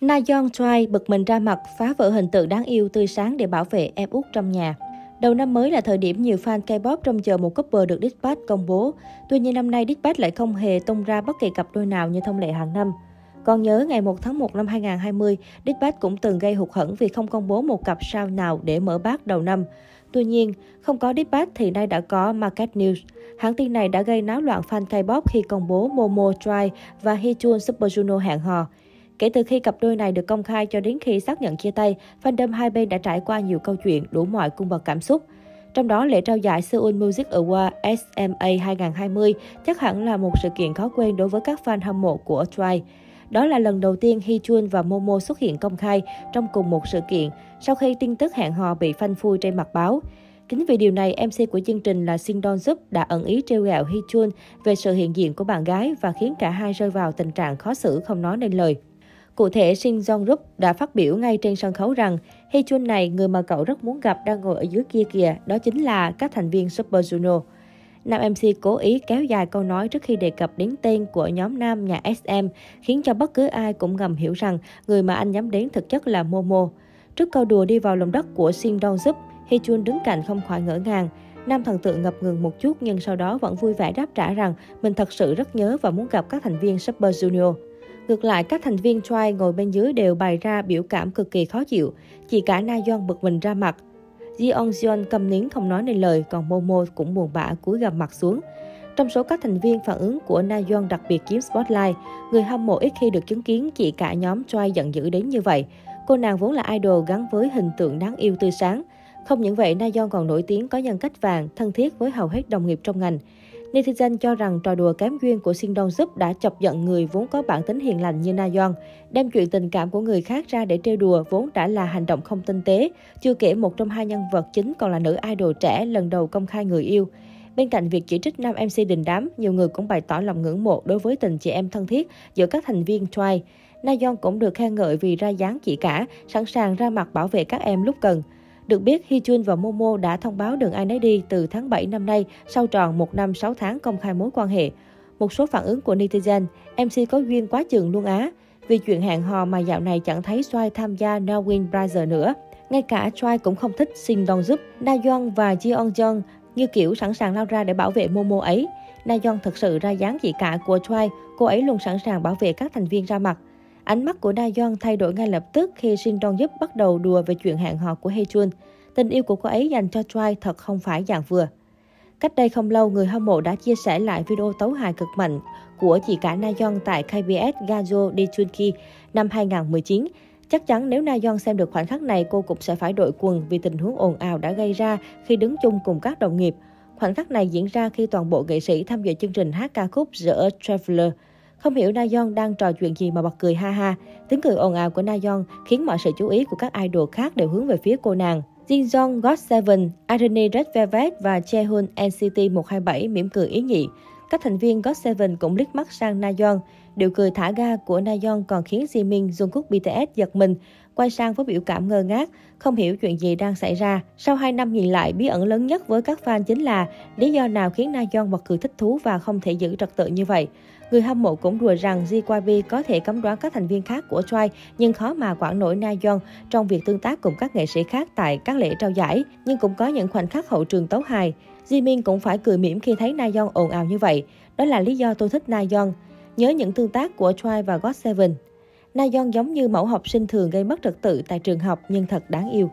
Na Yeon Choi bực mình ra mặt phá vỡ hình tượng đáng yêu tươi sáng để bảo vệ em út trong nhà. Đầu năm mới là thời điểm nhiều fan K-pop trông chờ một couple được Dispatch công bố. Tuy nhiên năm nay Dispatch lại không hề tung ra bất kỳ cặp đôi nào như thông lệ hàng năm. Còn nhớ ngày 1 tháng 1 năm 2020, Dispatch cũng từng gây hụt hẫng vì không công bố một cặp sao nào để mở bát đầu năm. Tuy nhiên, không có Dispatch thì nay đã có Market News. Hãng tin này đã gây náo loạn fan K-pop khi công bố Momo Try và Hee Super Juno hẹn hò. Kể từ khi cặp đôi này được công khai cho đến khi xác nhận chia tay, fandom hai bên đã trải qua nhiều câu chuyện đủ mọi cung bậc cảm xúc. Trong đó, lễ trao giải Seoul Music Award SMA 2020 chắc hẳn là một sự kiện khó quên đối với các fan hâm mộ của Twice. Đó là lần đầu tiên Hee Chun và Momo xuất hiện công khai trong cùng một sự kiện sau khi tin tức hẹn hò bị phanh phui trên mặt báo. Chính vì điều này, MC của chương trình là Shin Don Sup đã ẩn ý trêu ghẹo Hee Chun về sự hiện diện của bạn gái và khiến cả hai rơi vào tình trạng khó xử không nói nên lời. Cụ thể, Shin Jong Rup đã phát biểu ngay trên sân khấu rằng Hee Chun này, người mà cậu rất muốn gặp đang ngồi ở dưới kia kìa, đó chính là các thành viên Super Junior. Nam MC cố ý kéo dài câu nói trước khi đề cập đến tên của nhóm nam nhà SM, khiến cho bất cứ ai cũng ngầm hiểu rằng người mà anh nhắm đến thực chất là Momo. Trước câu đùa đi vào lòng đất của Shin Dong Sup, Hee Chun đứng cạnh không khỏi ngỡ ngàng. Nam thần tượng ngập ngừng một chút nhưng sau đó vẫn vui vẻ đáp trả rằng mình thật sự rất nhớ và muốn gặp các thành viên Super Junior. Ngược lại, các thành viên Choi ngồi bên dưới đều bày ra biểu cảm cực kỳ khó chịu. Chỉ cả Na Yeon bực mình ra mặt. Jeong Jeon cầm nín không nói nên lời, còn Momo cũng buồn bã cúi gằm mặt xuống. Trong số các thành viên phản ứng của Na Yeon đặc biệt chiếm spotlight, người hâm mộ ít khi được chứng kiến chị cả nhóm Choi giận dữ đến như vậy. Cô nàng vốn là idol gắn với hình tượng đáng yêu tươi sáng. Không những vậy, Na Yeon còn nổi tiếng có nhân cách vàng, thân thiết với hầu hết đồng nghiệp trong ngành. Netizen cho rằng trò đùa kém duyên của Shin Dong Sup đã chọc giận người vốn có bản tính hiền lành như Na Yeon. Đem chuyện tình cảm của người khác ra để trêu đùa vốn đã là hành động không tinh tế. Chưa kể một trong hai nhân vật chính còn là nữ idol trẻ lần đầu công khai người yêu. Bên cạnh việc chỉ trích nam MC đình đám, nhiều người cũng bày tỏ lòng ngưỡng mộ đối với tình chị em thân thiết giữa các thành viên Twice. Na Yeon cũng được khen ngợi vì ra dáng chị cả, sẵn sàng ra mặt bảo vệ các em lúc cần. Được biết, Hy Jun và Momo đã thông báo đường ai nấy đi từ tháng 7 năm nay sau tròn một năm 6 tháng công khai mối quan hệ. Một số phản ứng của netizen, MC có duyên quá chừng luôn á. Vì chuyện hẹn hò mà dạo này chẳng thấy Xoay tham gia Nowin Brother nữa. Ngay cả Choi cũng không thích Shin Dong giúp Na Yeon và Jeong Jung như kiểu sẵn sàng lao ra để bảo vệ Momo ấy. Na Yeon thật sự ra dáng gì cả của Choi, cô ấy luôn sẵn sàng bảo vệ các thành viên ra mặt. Ánh mắt của Na Yeon thay đổi ngay lập tức khi Shin Dong Yup bắt đầu đùa về chuyện hẹn hò của Hee Jun. Tình yêu của cô ấy dành cho Choi thật không phải dạng vừa. Cách đây không lâu, người hâm mộ đã chia sẻ lại video tấu hài cực mạnh của chị cả Na Yeon tại KBS Gajo Daechunki năm 2019. Chắc chắn nếu Na Yeon xem được khoảnh khắc này, cô cũng sẽ phải đội quần vì tình huống ồn ào đã gây ra khi đứng chung cùng các đồng nghiệp. Khoảnh khắc này diễn ra khi toàn bộ nghệ sĩ tham dự chương trình hát ca khúc The Traveler. Không hiểu Na Yeon đang trò chuyện gì mà bật cười ha ha. Tiếng cười ồn ào của Na Yeon khiến mọi sự chú ý của các idol khác đều hướng về phía cô nàng. Jin Jong, GOT7, Irony Red Velvet và Jaehoon NCT 127 mỉm cười ý nhị. Các thành viên GOT7 cũng liếc mắt sang Na Yeon. Điều cười thả ga của Na Yeon còn khiến Jimin, Jungkook BTS giật mình, quay sang với biểu cảm ngơ ngác, không hiểu chuyện gì đang xảy ra. Sau 2 năm nhìn lại, bí ẩn lớn nhất với các fan chính là lý do nào khiến Na Yeon bật cười thích thú và không thể giữ trật tự như vậy. Người hâm mộ cũng đùa rằng JYP có thể cấm đoán các thành viên khác của Twice nhưng khó mà quản nổi Na Yeon trong việc tương tác cùng các nghệ sĩ khác tại các lễ trao giải. Nhưng cũng có những khoảnh khắc hậu trường tấu hài. Jimin cũng phải cười mỉm khi thấy Na Yeon ồn ào như vậy. Đó là lý do tôi thích Na Yeon. Nhớ những tương tác của Choi và God Seven. Na Yeon giống như mẫu học sinh thường gây mất trật tự tại trường học nhưng thật đáng yêu.